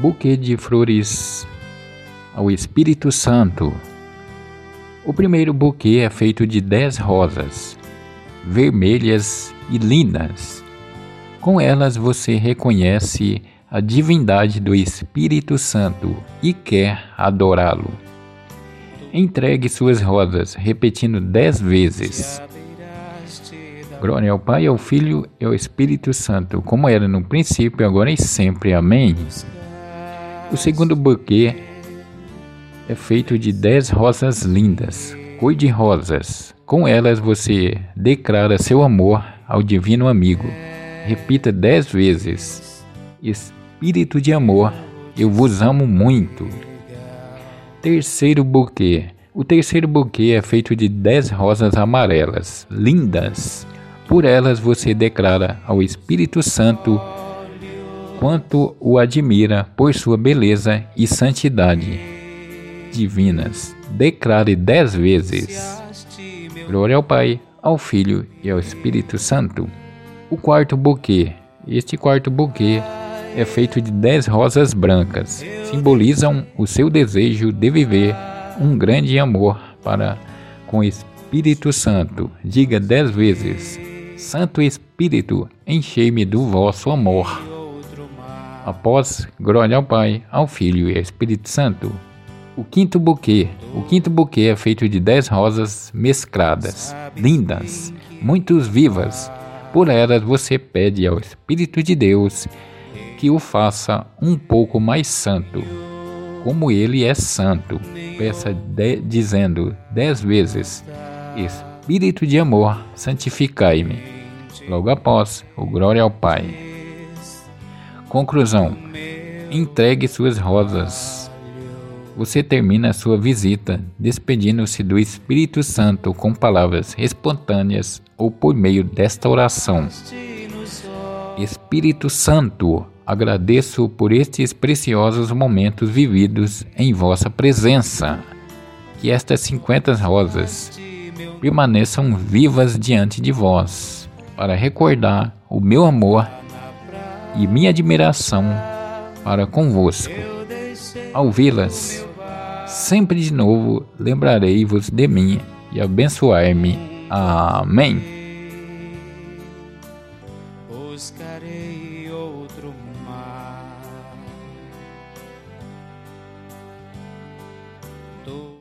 Buquê de flores ao Espírito Santo. O primeiro buquê é feito de dez rosas, vermelhas e lindas. Com elas você reconhece a divindade do Espírito Santo e quer adorá-lo. Entregue suas rosas, repetindo dez vezes. Glória ao Pai, ao Filho e ao Espírito Santo, como era no princípio, agora e sempre. Amém. O segundo buquê é feito de dez rosas lindas, cor de rosas. Com elas você declara seu amor ao divino amigo. Repita dez vezes: Espírito de amor, eu vos amo muito. Terceiro buquê. O terceiro buquê é feito de dez rosas amarelas, lindas. Por elas você declara ao Espírito Santo quanto o admira por sua beleza e santidade divinas. Declare dez vezes: Glória ao Pai, ao Filho e ao Espírito Santo. O quarto buquê. Este quarto buquê é feito de dez rosas brancas. Simbolizam o seu desejo de viver um grande amor para com o Espírito Santo. Diga dez vezes: Santo Espírito, enchei-me do vosso amor. Após, glória ao Pai, ao Filho e ao Espírito Santo. O quinto buquê. O quinto buquê é feito de dez rosas mescladas, lindas, muito vivas. Por elas você pede ao Espírito de Deus que o faça um pouco mais santo, como ele é santo. Peça de, dizendo dez vezes: Espírito de amor, santificai-me. Logo após, o glória ao Pai. Conclusão: entregue suas rosas. Você termina a sua visita despedindo-se do Espírito Santo com palavras espontâneas ou por meio desta oração. Espírito Santo, agradeço por estes preciosos momentos vividos em vossa presença. Que estas 50 rosas permaneçam vivas diante de vós, para recordar o meu amor e minha admiração para convosco. Ao vê-las, sempre de novo lembrarei-vos de mim e abençoai-me. Amém. Buscarei outro mar.